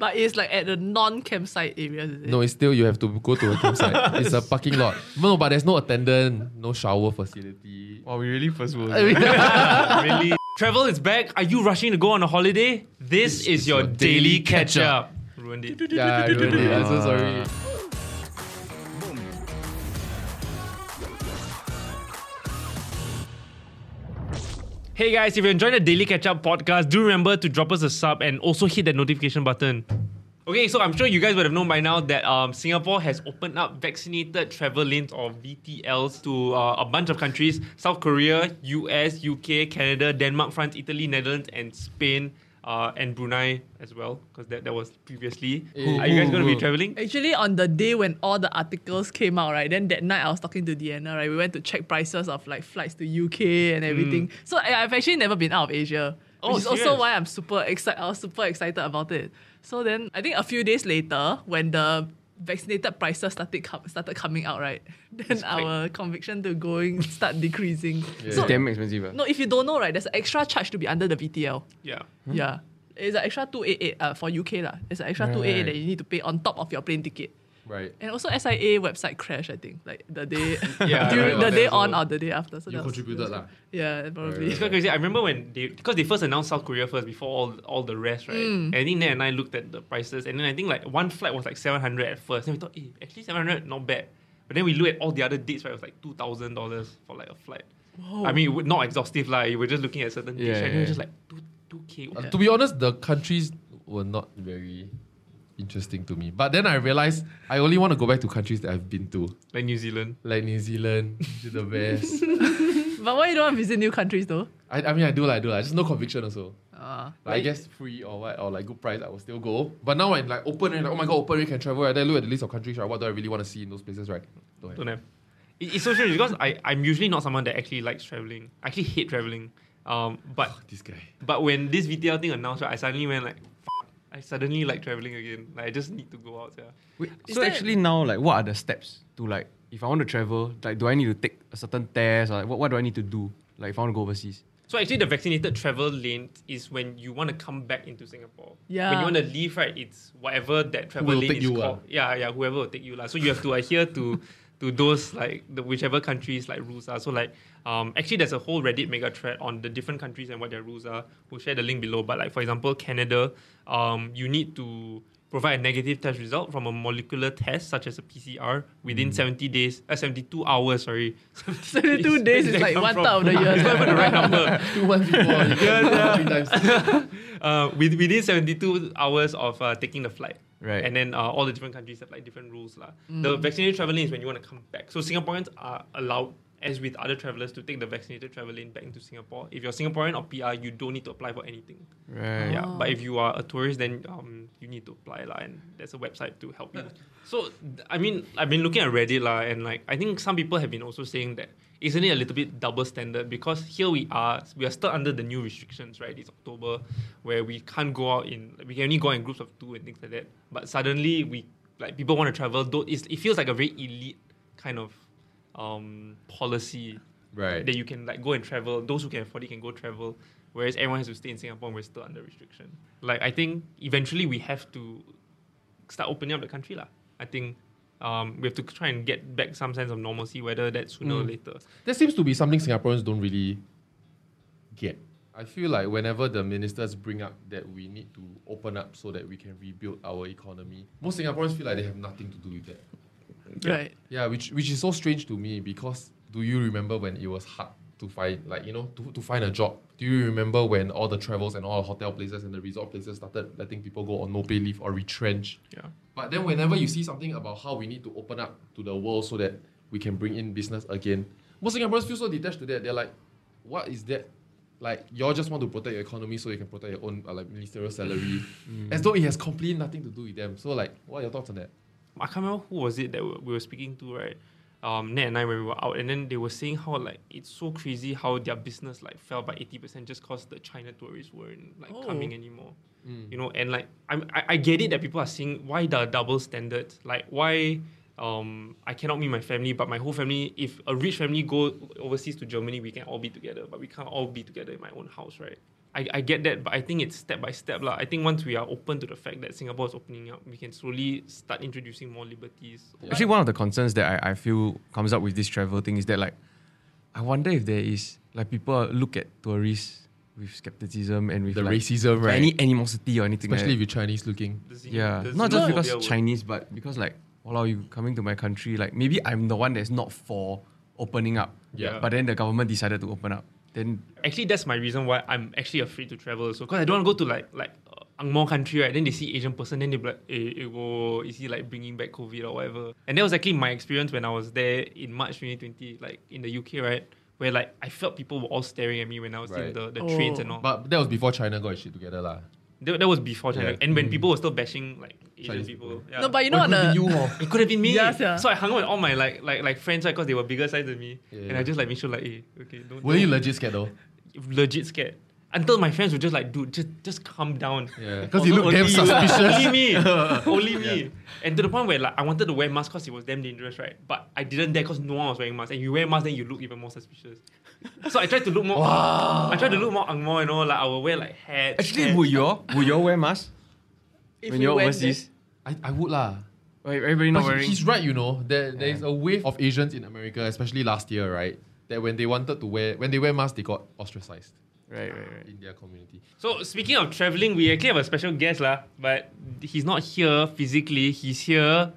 But it's like at the non-campsite area, Is it? No, it's still you have to go to a campsite. it's a parking lot. No, but there's no attendant, no shower facility. Wow, we really first world. really? Travel is back. Are you rushing to go on a holiday? This, is, your, daily catch up. Ruined it. Yeah, I ruined it. I'm so sorry. Hey guys, if you're enjoying the Daily Catch Up podcast, do remember to drop us a sub and also hit that notification button. Okay, so I'm sure you guys would have known by now that um, Singapore has opened up vaccinated travel lanes or VTLs to uh, a bunch of countries South Korea, US, UK, Canada, Denmark, France, Italy, Netherlands, and Spain. Uh, and Brunei as well, because that, that was previously. Are you guys going to be traveling? Actually, on the day when all the articles came out, right, then that night I was talking to Deanna, right, we went to check prices of like flights to UK and everything. So I, I've actually never been out of Asia, Oh, which is also why I'm super excited. I was super excited about it. So then I think a few days later, when the vaccinated prices started com- started coming out, right, then our conviction to going start decreasing. So Damn expensive. ah. no, if you don't know, right, there's an extra charge to be under the VTL. Yeah. Yeah. It's an extra 288 uh, for UK. lah. It's an extra 288 that you need to pay on top of your plane ticket. Right. And also SIA website crash, I think. Like the day Yeah, during right. the day So on or the day after. So You that was- contributed lah. Yeah, probably. It's quite crazy. I remember when they because they first announced South Korea first before all all the rest, right? And I think Nat and I looked at the prices, and then I think like one flight was like seven hundred at first. And we thought, hey, actually seven hundred not bad. But then we looked at all the other dates, right? It was like two thousand dollars for like a flight. I mean, not exhaustive lah. You were just looking at certain dates, Yeah, right? And it was just like two two k. Uh, to be honest, the countries were not very interesting to me. But then I realized I only want to go back to countries that I've been to, Like New Zealand. like New Zealand, which is the best. but why you don't want to visit new countries though? I, I mean, I do, like, I do. Like, just no conviction also. Uh, Like, I guess free or what, or like good price, I will still go. But now when like open, and like, oh my god, open, you can travel. Right? Then I look at the list of countries, right? What do I really want to see in those places, right? Don't have. Don't have. It- It's so strange because I, I'm usually not someone that actually likes traveling. I actually hate traveling. Um, but This guy. But when this VTL thing announced, right, I suddenly went like, "F- I suddenly like traveling again. Like I just need to go out. Yeah. Wait, so there- actually now, like, what are the steps to like, if I want to travel, like, do I need to take a certain test or like, what, what do I need to do, like, if I want to go overseas? So actually, the vaccinated travel lane is when you want to come back into Singapore. Yeah. When you want to leave, right, it's whatever that travel will lane is you, called. ah. Yeah, yeah, whoever will take you lah. So you have to adhere to to those like the whichever countries like rules are. So like um actually there's a whole Reddit mega thread on the different countries and what their rules are. We'll share the link below. But like for example, Canada, um you need to provide a negative test result from a molecular test such as a PCR within 70 days, uh, 72 hours, sorry. 72 days is like that one come third of the year. It's not even the right number. Two months before, you can three times. uh, within 72 hours of uh, taking the flight. Right. And then uh, all the different countries have like different rules. lah. The vaccinated traveling is when you want to come back. So Singaporeans are allowed, as with other travelers, to take the vaccinated traveling back into Singapore. If you're Singaporean or PR, you don't need to apply for anything. Right. Yeah. But if you are a tourist, then um, you need to apply lah, and there's a website to help you. So th- I mean, I've been looking at Reddit lah, and like I think some people have been also saying that isn't it a little bit double standard because here we are, we are still under the new restrictions, right? It's October, where we can't go out in, we can only go out in groups of two and things like that. But suddenly we like people want to travel. Though it's, it feels like a very elite kind of um, policy Right. that you can like go and travel. Those who can afford it can go travel, whereas everyone has to stay in Singapore and we're still under restriction. Like I think eventually we have to start opening up the country lah. I think um, we have to try and get back some sense of normalcy, whether that's sooner or later. That seems to be something Singaporeans don't really get. I feel like whenever the ministers bring up that we need to open up so that we can rebuild our economy, most Singaporeans feel like they have nothing to do with that. Right. Yeah, which which is so strange to me because do you remember when it was hard to find like you know to, to find a job? Do you remember when all the travels and all the hotel places and the resort places started letting people go on no pay leave or retrench? Yeah. But then whenever you see something about how we need to open up to the world so that we can bring in business again, most Singaporeans feel so detached to that. They're like, what is that like y'all just want to protect your economy so you can protect your own uh, like ministerial salary, as though it has completely nothing to do with them. So like, what are your thoughts on that? I can't remember who was it that we we were speaking to, right? Um, Ned and I when we were out, and then they were saying how like it's so crazy how their business like fell by eighty percent just cause the China tourists weren't like Oh. coming anymore. You know, and like I'm, I I get it that people are saying why the double standards, like why. Um, I cannot meet my family, but my whole family. If a rich family go overseas to Germany, we can all be together. But we can't all be together in my own house, right? I, I get that, but I think it's step by step. lah. I think once we are open to the fact that Singapore is opening up, we can slowly start introducing more liberties. Actually, one of the concerns that I, I feel comes up with this travel thing is that like, I wonder if there is like people look at tourists with skepticism and with The like, racism, right? any animosity or anything. Especially if you're Chinese looking. The xen- Yeah, not just because would- Chinese, but because like, well, you coming to my country, like maybe I'm the one that's not for opening up. Yeah. But then the government decided to open up. Then Actually, that's my reason why I'm actually afraid to travel. Also, because I don't want to go to like like uh, Ang Mo country, right? Then they see Asian person, then they be like, eh, eh, oh, is he like bringing back COVID or whatever? And that was actually my experience when I was there in March 2020, like in the UK, right? Where like I felt people were all staring at me when I was in Right. the, the trains Oh. and all. But that was before China got its shit together, lah. that, that was before China. Yeah. And when people were still bashing like Asian Chinese people. people. Yeah. No, but you know Or on it could the be you, hor. It could have been me. Yeah, sia. So I hung out with all my like like like friends right because they were bigger size than me, Yeah, and. I just like make sure like, hey, okay, don't. Were you don't- legit scared though? legit scared? Until my friends were just like, dude, just just calm down. Yeah, because you Although look damn only you- suspicious. Only me, only me. And to the point where like I wanted to wear mask because it was damn dangerous, right? But I didn't dare because no one was wearing mask. And you wear mask, then you look even more suspicious. So I tried to look more. Wow. I tried to look more uh, angmo, you know, like I will wear like hats. actually, hats. would you would you all wear mask if when we you're went overseas? I, I would lah. Wait, everybody not But he- wearing. he's right, you know. There, there is a wave of Asians in America, especially last year, right? That when they wanted to wear, when they wear masks, they got ostracized Right, right, right. in their community. So speaking of traveling, we actually have a special guest lah, but he's not here physically. He's here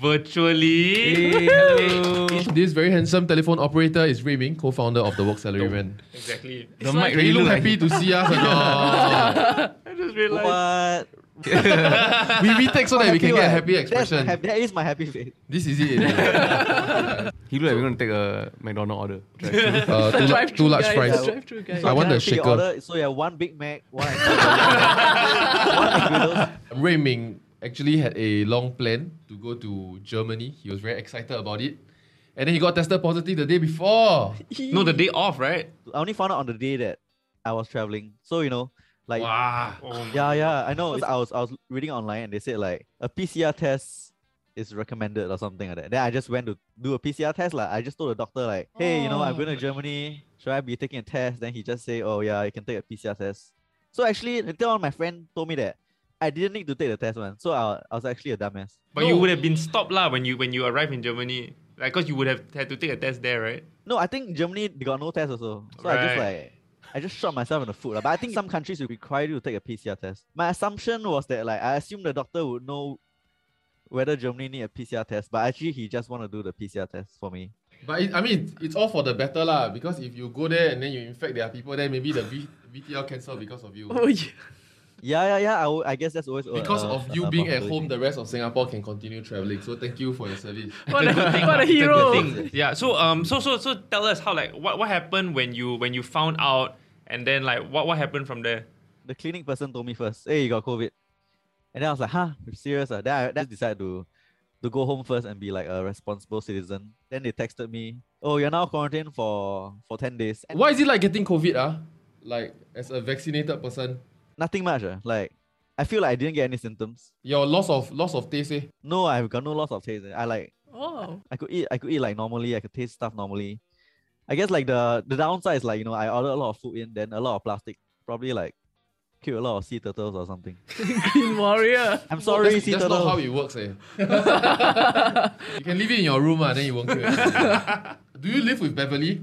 virtually. Hey, hello. This very handsome telephone operator is Ray Ming, co-founder of the Woke Salaryman. Exactly. The mic like- really you look look happy like to see us or not? I just realized. What? we retake so that we can get a happy That's my expression. happy, that is my happy face. This is it. he look like we're gonna take a McDonald order. Drive-through. uh, two, la- two large guys, fries. Drive through guys. I want the repeat shaker. Order? So yeah, one Big Mac, one one McGriddles. Ray Ming actually had a long plan to go to Germany. He was very excited about it. And then he got tested positive the day before. No, the day off, right? I only found out on the day that I was traveling. So you know, like Wow. Oh, yeah, yeah, I know. I was I was reading online and they said like a PCR test is recommended or something like that. Then I just went to do a PCR test. Like I just told the doctor like, hey, you know, I'm going to oh. Germany. Should I be taking a test? Then he just say, oh yeah, you can take a PCR test. So actually, later on, my friend told me that I didn't need to take the test one. So I, I was actually a dumbass. But you would have been stopped lah when you when you arrive in Germany. Like, cause you would have had to take a test there, right? No, I think Germany they got no test also. So I just like I just shot myself in the foot. lah. But I think some countries will require you to take a PCR test. My assumption was that like I assume the doctor would know whether Germany need a PCR test, but actually he just want to do the PCR test for me. But it, I mean, it's all for the better lah. Because if you go there and then you infect their people, then maybe the v, VTL cancel because of you. Oh yeah. Yeah, yeah, yeah. I, I guess that's always Because a- of you a being at home, the rest of Singapore can continue traveling. So thank you for your service. What a, thing, what a It's a good hero. thing. Yeah. So um, so so so tell us how like what what happened when you when you found out, and then like what what happened from there. The clinic person told me first, hey, you got COVID. And then I was like, huh, you serious? Ah? Then I then decided to to go home first and be like a responsible citizen. Then they texted me, oh, you're now quarantined for for 10 days. And Why is it like getting COVID? Ah, Like, as a vaccinated person, nothing much. ah. Like, I feel like I didn't get any symptoms. your loss of loss of taste, eh? No, I've got no loss of taste. I like Oh. I could eat I could eat like normally, I could taste stuff normally. I guess like the the downside is like, you know, I ordered a lot of food in, then a lot of plastic. Probably like kill a lot of sea turtles or something. Green warrior. I'm sorry, that's, sea that's turtles. not how it works, eh? you can leave it in your room, ah, then you won't kill it. Do you live with Beverly?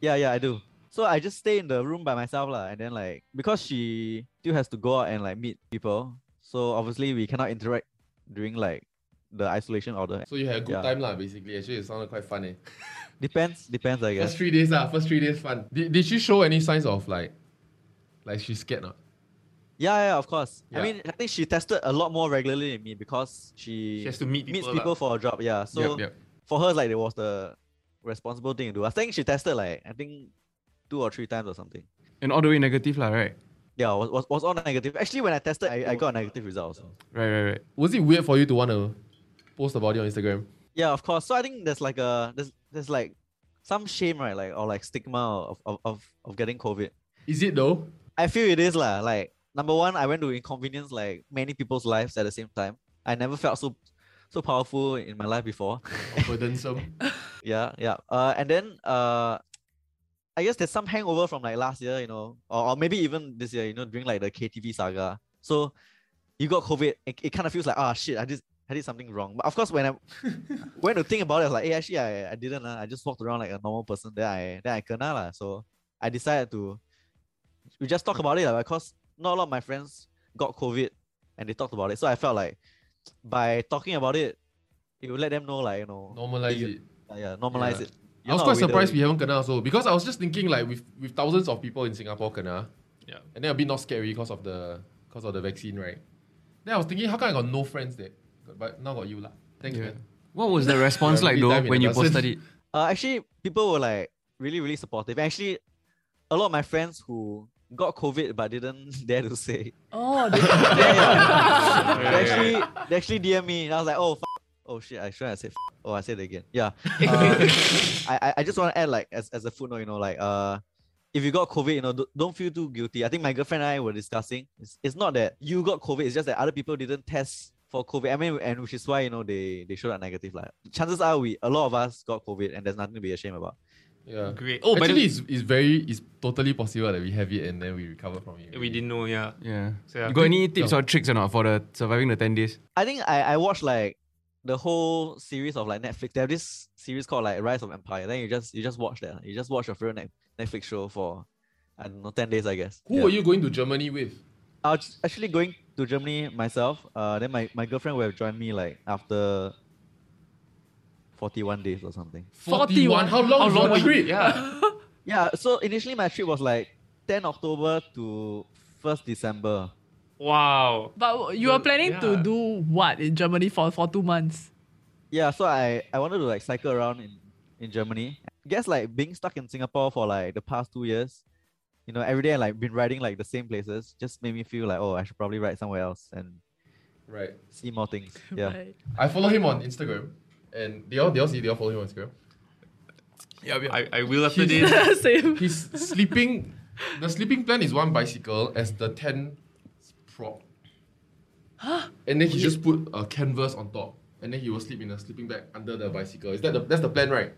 Yeah, yeah, I do. So I just stay in the room by myself, lah. And then like because she still has to go out and like meet people, so obviously we cannot interact during like the isolation order. So you had a good Yeah. time, lah, basically. Actually, it sounded quite fun, eh? Depends, depends, I guess. First three days, lah. First three days, fun. Did, did she show any signs of like, like she's scared, not? Yeah, yeah, of course. Yeah. I mean, I think she tested a lot more regularly than me because she, She has to meet meets people people lah. for a job. Yeah, so yep, yep. for her, like it was the responsible thing to do. I think she tested like I think two or three times or something. And all the way negative, lah, right? Yeah, was, was, was all negative. Actually, when I tested, I, I got a negative result also. Right, right, right. Was it weird for you to want to post about it on Instagram? Yeah, of course. So I think there's like a there's there's like some shame, right? Like or like stigma of of, of, of getting COVID. Is it though? I feel it is lah. Like number one, I went to inconvenience like many people's lives at the same time. I never felt so so powerful in my life before. Burdensome. yeah, yeah. Uh, and then uh, I guess there's some hangover from like last year, you know, or, or maybe even this year, you know, during like the KTV saga. So you got COVID, it, it kind of feels like, ah, shit, I just I did something wrong. But of course, when I went to think about it, I was like, hey, actually, I, I didn't. Uh, I just walked around like a normal person. Then I then I kena lah. So I decided to we just talk about it lah, because not a lot of my friends got COVID and they talked about it. So I felt like by talking about it, it would let them know like you know Normalize you- it. uh, yeah, normalize Yeah. it. I was You're quite not with surprised we haven't kena also because I was just thinking like with with thousands of people in Singapore kena, Yeah. and then a bit not scary because of the because of the vaccine, right? Then I was thinking, how come I got no friends there? But now got you lah. Thanks, Yeah. man. What was the response like though when you posted it? Uh, actually, people were like really, really supportive. Actually, a lot of my friends who got COVID but didn't dare to say. Oh, they, Yeah, yeah. they actually, they actually DM me, and I was like, oh, f- oh shit, I should have said. F- oh, I said it again. Yeah. Uh, I, I, I just want to add like as, as a footnote, you know, like uh, if you got COVID, you know, don't, don't feel too guilty. I think my girlfriend and I were discussing. It's, it's not that you got COVID. It's just that other people didn't test for COVID. I mean, and which is why you know they they showed a negative. Like chances are we a lot of us got COVID, and there's nothing to be ashamed about. Yeah. Great. Oh, but actually, it's, it's very it's totally possible that we have it and then we recover from it. we didn't know. Yeah. Yeah. So, yeah. You got any tips Yeah. or tricks or not for the surviving the 10 days? I think I, I watched like the whole series of like Netflix. They have this series called like Rise of Empire. Then you just you just watch that. You just watch your favorite Netflix show for I don't know ten days I guess. Who Yeah. were you going to Germany with? I was actually going to Germany myself. Uh, then my, my girlfriend would have joined me like after forty one days or something. 41. How long? How long your was trip? Yeah. Yeah. So initially my trip was like 10 October to 1st December. wow. but you were planning to do what in Germany for, for two months? Yeah, so I, I wanted to like cycle around in, in Germany. Guess like being stuck in Singapore for like the past two years, you know, every day I like been riding like the same places, just made me feel like, oh, I should probably ride somewhere else and Right. see more things. Yeah. Right. I follow him on Instagram, and they all they all see they all follow him on Instagram. Yeah, I, I will after He's- this. Same. He's sleeping. The sleeping plan is one bicycle as the tent prop. Huh? And then he just put a canvas on top, and then he will sleep in a sleeping bag under the bicycle. Is that the that's the plan, right?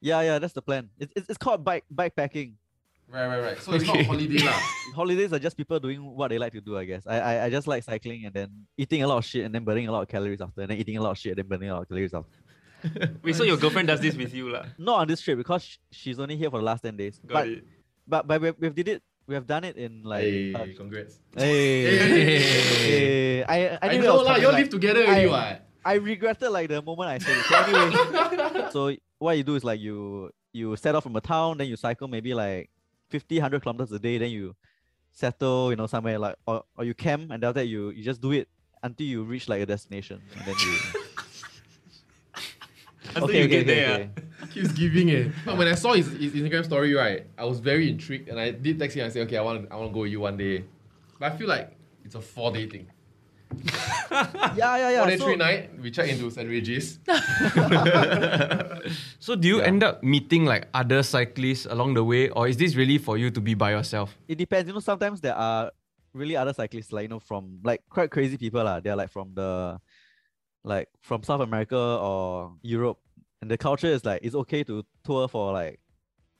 Yeah, yeah, that's the plan. It's, it's, it's called bike bike packing. Right, right, right. So it's not holiday lah. Holidays are just people doing what they like to do, I guess. I, I, I just like cycling and then eating a lot of shit and then burning a lot of calories after, and then eating a lot of shit and then burning a lot of calories after. Wait, so your girlfriend does this with you, lah? Not on this trip because she's only here for the last 10 days. Got but, it. but but we we've did it we have done it in like Hey, uh, congrats. Hey, hey, I, I, I know lah. You all like, live together already, I- what? I regretted like the moment I said it. So anyway, so what you do is like you you set off from a town, then you cycle maybe like 50, 100 kilometers a day, then you settle, you know, somewhere like or, or you camp and after that you you just do it until you reach like a destination and then you Until you get there. ah. Keeps giving it. But when I saw his, his Instagram story, right, I was very intrigued, and I did text him. I said, okay, I want I want to go with you one day. But I feel like it's a four day thing. yeah yeah yeah. Four day, so- three night. We check into St. Regis. So do you Yeah. end up meeting like other cyclists along the way, or is this really for you to be by yourself? it depends. You know, sometimes there are really other cyclists, like you know, from like quite crazy people lah. They're like from the like from South America or Europe, and the culture is like it's okay to tour for like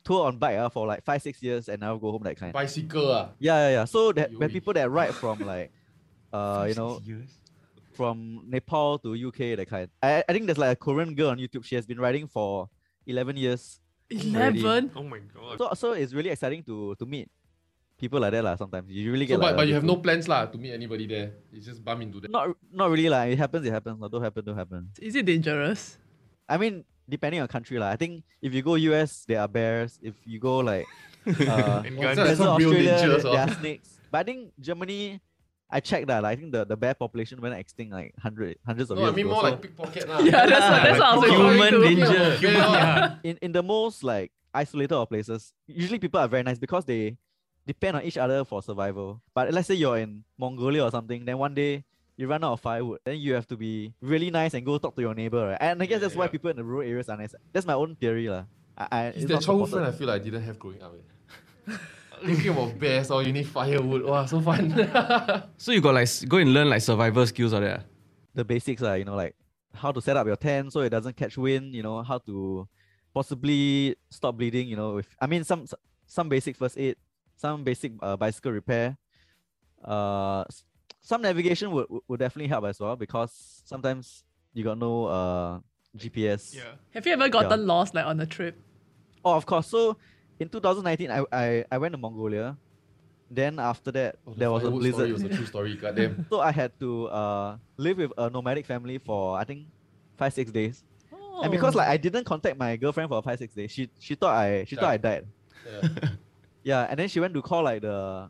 tour on bike uh, for like five six years and now go home that kind. Bicycle. ah. Yeah, yeah, yeah. So that when people that ride from like uh you know from Nepal to UK that kind. I I think there's like a Korean girl on YouTube. She has been riding for eleven years. 11? Oh my god. So so it's really exciting to to meet people like that lah. Sometimes you really So, get. like, but, a but you have no plans lah to meet anybody there. You just bump into them. Not not really like it happens. It happens. lah. Don't happen. Don't happen. Is it dangerous? I mean, depending on country lah. I think if you go US, there are bears. If you go like uh, And What's guns. that? desert some real Australia, there, there oh. are snakes. But I think Germany, I checked that. like, I think the, the bear population went extinct like hundred hundreds of No, I years mean ago. more So like pickpocket lah. Yeah, that's what, that's what I was Human to. danger. Yeah. Yeah. in in the most like isolated of places, usually people are very nice because they depend on each other for survival. But let's say you're in Mongolia or something, then one day you run out of firewood, then you have to be really nice and go talk to your neighbor, right? And I guess Yeah, that's why people in the rural areas are nice. That's my own theory, lah. I, I, It's it's that childhood friend I feel like I didn't have growing up. Eh? Thinking about bears or you need firewood. Wow, so fun. So you got like go and learn like survival skills or that. the basics are you know like how to set up your tent so it doesn't catch wind you know how to possibly stop bleeding you know with i mean some some basic first aid some basic uh, bicycle repair uh some navigation would, would- would definitely help as well because sometimes you got no uh gps Yeah. Have you ever gotten lost like on a trip? oh of course so in 2019 i i, I went to mongolia then after that Oh, the there was a firewood story was a true story. Goddamn. so i had to uh live with a nomadic family for i think five six days Oh. And because like I didn't contact my girlfriend for five six days, she she thought I she thought I died. Yeah. Yeah, and then she went to call like the,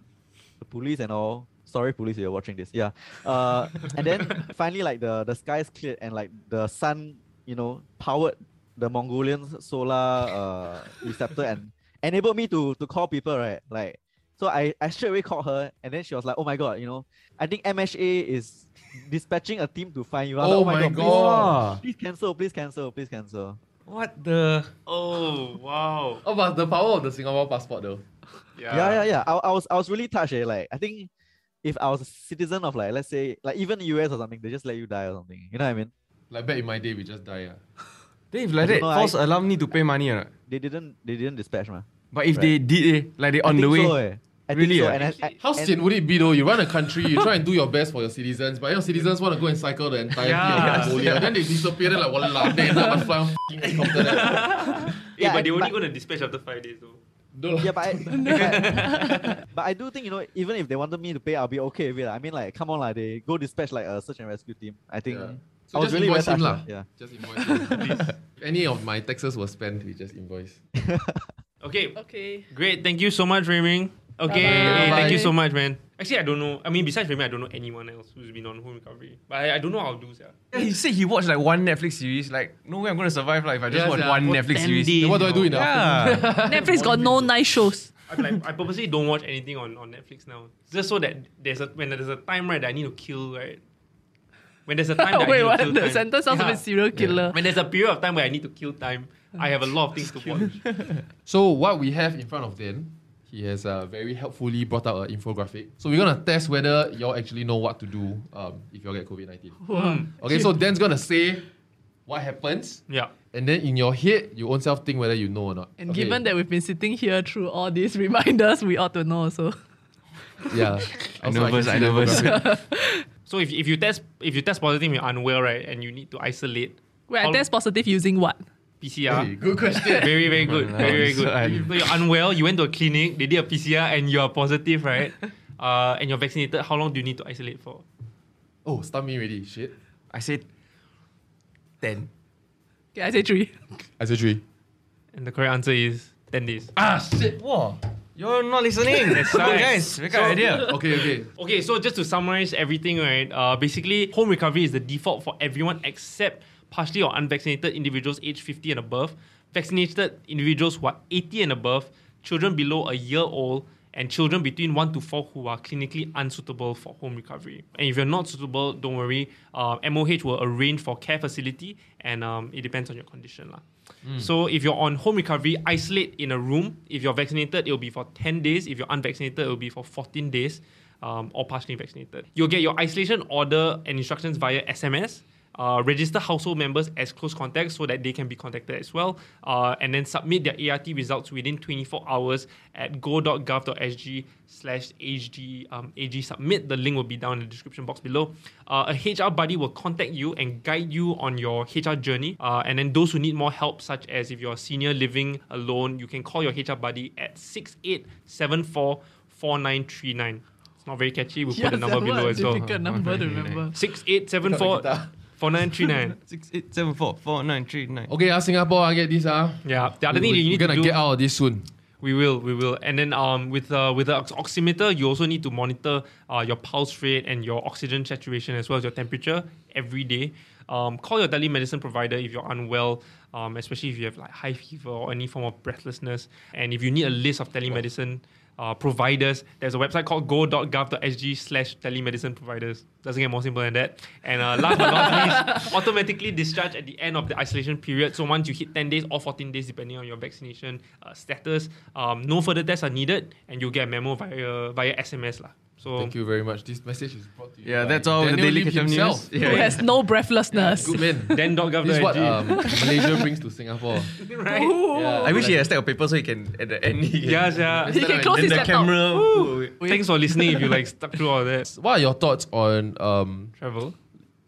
the police and all. Sorry, police, if you're watching this. Yeah. Uh, and then finally like the the skies cleared and like the sun, you know, powered the Mongolian solar uh receptor and enabled me to to call people right. Like so I I straight away called her and then she was like, oh my god, you know, I think MHA is dispatching a team to find you. I was Oh like, my please- God. Please cancel, please cancel, please cancel. What the? Oh wow. Oh, but the power of the Singapore passport though. Yeah. yeah yeah yeah I, I was i was really touched eh. like i think if i was a citizen of like let's say like even us or something they just let you die or something you know what i mean Like back in my day, we just die. ah. Then if like I that, don't know, false I- alarm need to pay money or not? they didn't they didn't dispatch ma. But if Right. they did, eh, like they I on think the way. so, eh. I Really, think so. ah? and, I, I, How and, sian would it be though? You run a country, you try and do your best for your citizens, but your citizens want to go and cycle the entirety Yeah. of Mongolia. Then they disappear, then like, wallah, then I must fly on f***ing helicopter. Yeah, Yeah, but they only going to dispatch after five days though. No, yeah, but I, but, but I do think you know even if they wanted me to pay, I'll be okay with it. I mean, like, come on, like they go dispatch like a search and rescue team. I think Yeah. I So was just really invoice very him touched lah. lah, Yeah. Just invoice him. If any of my taxes were spent, we just invoice. Okay. Okay. Great. Thank you so much, Rayming. Okay. Bye-bye. hey, thank you so much, man. Actually, I don't know. I mean, besides Rayming, I don't know anyone else who's been on home recovery. But I, I don't know how to do yeah. Yeah, he said he watched like one Netflix series. Like, no way I'm gonna survive like if I just Yeah, watch sia. one For Netflix series. days, Then what do I do know. in the afternoon? Yeah. Netflix got no nice shows. I'm like, I purposely don't watch anything on, on Netflix now. Just so that there's a when there's a time right that I need to kill right. When there's a time that I Wait, need to kill The time. sentence sounds a Yeah. bit serial killer. When there's a period of time where I need to kill time, I have a lot of things to watch. So what we have in front of Dan, he has uh, very helpfully brought out an infographic. So we're gonna test whether y'all actually know what to do um, if y'all get COVID nineteen. Okay, so Dan's gonna say what happens, Yeah. and then in your head you own self think whether you know or not. And Okay. given that we've been sitting here through all these reminders, we ought to know also. yeah, I Also, nervous, can I see nervous. Infographic. So if, if you test if you test positive, you're unwell, right, and you need to isolate. Wait, I test positive using what? PCR. Hey, good question. Very, very good. Very, very good. So you're unwell, you went to a clinic, they did a PCR, and you're positive, right? Uh, and you're vaccinated. How long do you need to isolate for? oh, stun me already. Shit. I said ten. Okay, I say three. I said three. And the correct answer is 10 days. Ah shit! Whoa, you're not listening. That's right. guys. Make an idea. Okay, okay. Okay, so just to summarize everything, right? Uh, basically, home recovery is the default for everyone except partially or unvaccinated individuals aged 50 and above, vaccinated individuals who are 80 and above, children below a year old, and children between 1 to 4 who are clinically unsuitable for home recovery. And if you're not suitable, don't worry. Uh, MOH will arrange for care facility, and um, it depends on your condition. lah. So if you're on home recovery, isolate in a room. If you're vaccinated, it will be for 10 days. If you're unvaccinated, it will be for 14 days um, or partially vaccinated. You'll get your isolation order and instructions via SMS. Uh, register household members as close contacts so that they can be contacted as well. Uh, and then submit their ART results within 24 hours at go.gov.sg slash HG, um, AG submit. The link will be down in the description box below. Uh, a HR buddy will contact you and guide you on your HR journey. Uh, and then those who need more help, such as if you're a senior living alone, you can call your HR buddy at 6874 4939. It's not very catchy. We'll put the number below as well. difficult number to remember. Six eight seven four four nine three nine. Okay, uh, Singapore, I get this. Uh. Yeah. The other We- thing that you we're to gonna do. get out of this soon. We will, we will. And then um, with uh, with the ox- oximeter, you also need to monitor uh, your pulse rate and your oxygen saturation as well as your temperature every day. Um, call your telemedicine provider if you're unwell, um, especially if you have like high fever or any form of breathlessness. And if you need a list of telemedicine uh, providers. There's a website called go.gov.sg slash telemedicine providers. Doesn't get more simple than that. And uh, last but not least, automatically discharge at the end of the isolation period. So once you hit 10 days or 14 days, depending on your vaccination uh, status, um, no further tests are needed, and you'll get a memo via via SMS lah. So Thank you very much. This message is brought to you. Yeah, by that's all. The Daily Lim Ketchup himself. News. Who has no breathlessness. Good man. then.gov.sg. This is what um, Malaysia brings to Singapore. right? Yeah, I wish he like- had a stack of paper so he can at the end. He can, Yeah, yeah. He can close his laptop. camera. Woo. Thanks for listening if you like stuck through all that. What are your thoughts on um Travel.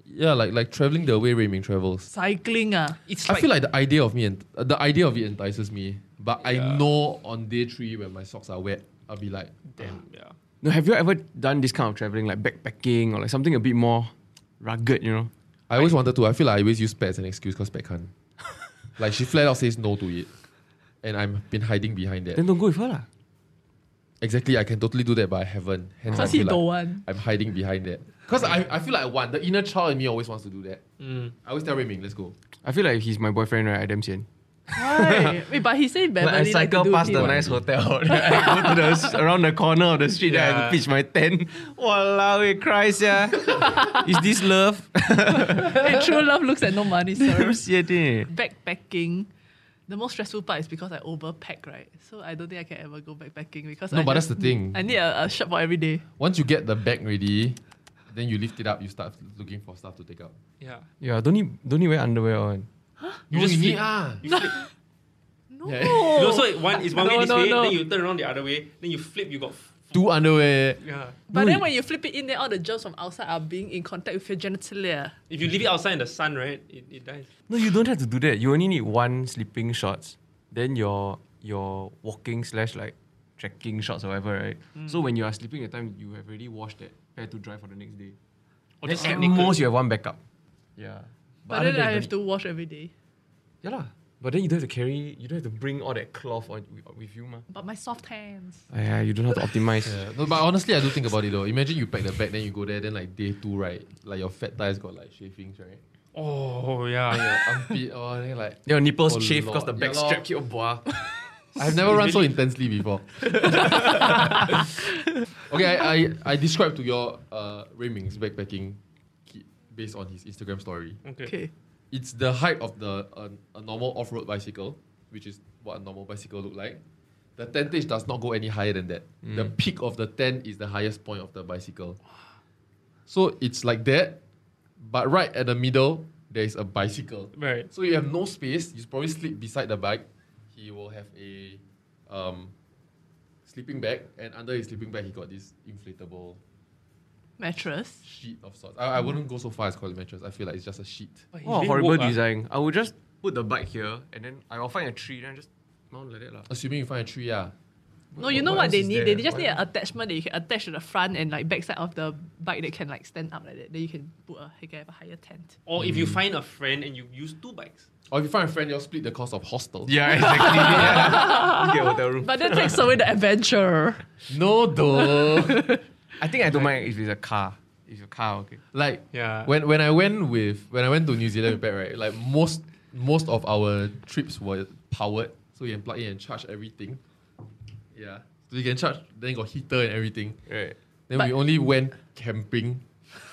yeah like like traveling the way Rayming travels? Cycling, ah. It's I feel like the idea of me and uh, the idea of it entices me, but I know on day three when my socks are wet, I'll be like, damn, yeah. No, have you ever done this kind of traveling, like backpacking or like something a bit more rugged, you know? I always wanted to. I feel like I always use pet as an excuse because pet can't. like she flat out says no to it, and I've been hiding behind that. Then don't go with her lah. Exactly, I can totally do that, but I haven't. Hence, I Because he feel don't like want. I'm hiding behind that. Because I, I feel like I want. The inner child in me always wants to do that. Mm. I always tell Rayming, let's go. I feel like he's my boyfriend, right? I damn sian. Why? Wait, but he said Beverly Like I like to cycle do past it. the nice hotel. then I go to the s- around the corner of the street. Then I Yeah. pitch my tent. Walao, it cries, yeah. Is this love? Hey, true love looks at no money, sir. Damn sian backpacking. The most stressful part is because I overpack, right? So I don't think I can ever go backpacking because No, I but just- that's the thing. I need a, a shirt for every day. Once you get the bag ready, then you lift it up. You start looking for stuff to take out. Yeah. Yeah, don't need don't need wear underwear on. You No, just need flip. ah. You flip. No. Yeah. You know, so one is one No, way this no, way, no. then you turn around the other way, then you flip, you got. Two underwear. yeah. But No, then when you flip it in there, all the germs from outside are being in contact with your genitalia. If you leave it outside in the sun, right, it, it dies. No, you don't have to do that. You only need one sleeping shorts. Then your your walking slash like trekking shorts or whatever, right? So when you are sleeping at time, you have already washed that pair to dry for the next day. Or Then just at get naked. most you have one backup. Yeah. But, other then than I have to wash every day. Yeah lah. But then you don't have to carry. You don't have to bring all that cloth on with, with you, ma. But my soft hands. Yeah, you don't have to optimize. Yeah. No, but honestly, I do think about it though. Imagine you pack the bag, then you go there, then like day two, right? Like your fat thighs got like shavings, right? Oh, And yeah. your armpit, oh, then like. Your nipples Oh, shaved because the Lord. back Yeah, lor. strap keep boah. I've never run so intensely before. okay, I, I, I described to your uh, Rayming's backpacking kit based on his Instagram story. Okay. Okay. It's the height of the uh, a normal off-road bicycle, which is what a normal bicycle look like. The tentage does not go any higher than that. The peak of the tent is the highest point of the bicycle. So it's like that, but right at the middle there is a bicycle. Right. So you have no space. You probably sleep beside the bike. He will have a um, sleeping bag, and under his sleeping bag, he got this inflatable Mattress. sheet of sorts. I, I wouldn't go so far as call it mattress. I feel like it's just a sheet. But he's Oh, being horrible woke, ah. design. I would just put the bike here and then I'll find a tree and just mount like that. lah. Assuming you find a tree, yeah. No, you know what what, else they is need? there? They just What need an else? attachment that you can attach to the front and like backside of the bike that can like stand up like that. Then you can put a you can have a higher tent. Or if you find a friend and you use two bikes. Or if you find a friend, you'll split the cost of hostel. Yeah, exactly. yeah. You get hotel room. But that takes away the adventure. No, though. I think I don't mind if it's a car. If it's a car, okay. like Yeah. when when I went with when I went to New Zealand with Pat, right? Like most most of our trips were powered, so you can plug in and charge everything. Yeah, so you can charge. Then you got heater and everything. Right. Then But- we only went camping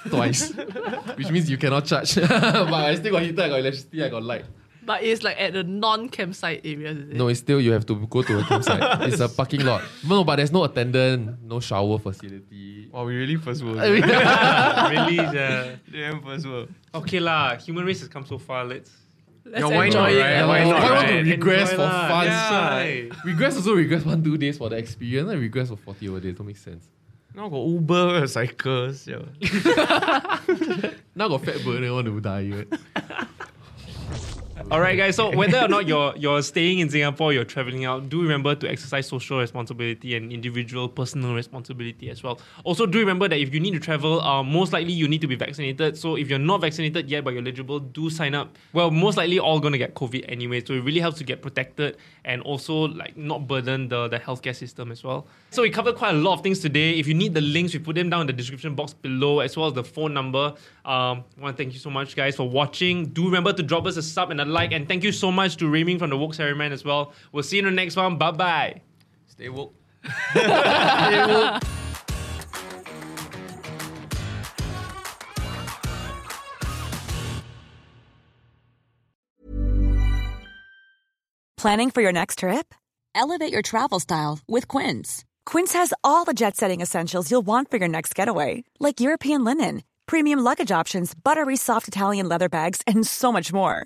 twice, which means you cannot charge. but I still got heater, I got electricity, I got light. But it's like at the non-campsite area, Is it? No, it's still you have to go to a campsite. it's a parking lot. No, but there's no attendant, no shower facility. Wow, we really first world. really? Yeah. Damn first world. Okay lah. Human race has come so far. Let's. Let's Yeah, why enjoy not, it. right? Yeah, Why why, not, want to regress Enjoy for lah. fun? Yeah. Regress also regress one two days for the experience and regress for 40 over days. Don't make sense. Now got Uber, cycles. Yeah. Now got fat burner want to diet. All right, guys. So whether or not you're you're staying in Singapore, you're traveling out, do remember to exercise social responsibility and individual personal responsibility as well. Also, do remember that if you need to travel, uh, most likely you need to be vaccinated. So if you're not vaccinated yet but you're eligible, do sign up. Well, most likely all gonna get COVID anyway, so it really helps to get protected and also like not burden the the healthcare system as well. So we covered quite a lot of things today. If you need the links, we put them down in the description box below as well as the phone number. Um, I want to thank you so much, guys, for watching. Do remember to drop us a sub and a like, and thank you so much to Rayming from the Woke Salaryman as well. We'll see you in the next one. Bye bye. Stay woke. Planning for your next trip? Elevate your travel style with Quince. Quince has all the jet setting essentials you'll want for your next getaway, like European linen, premium luggage options, buttery soft Italian leather bags, and so much more.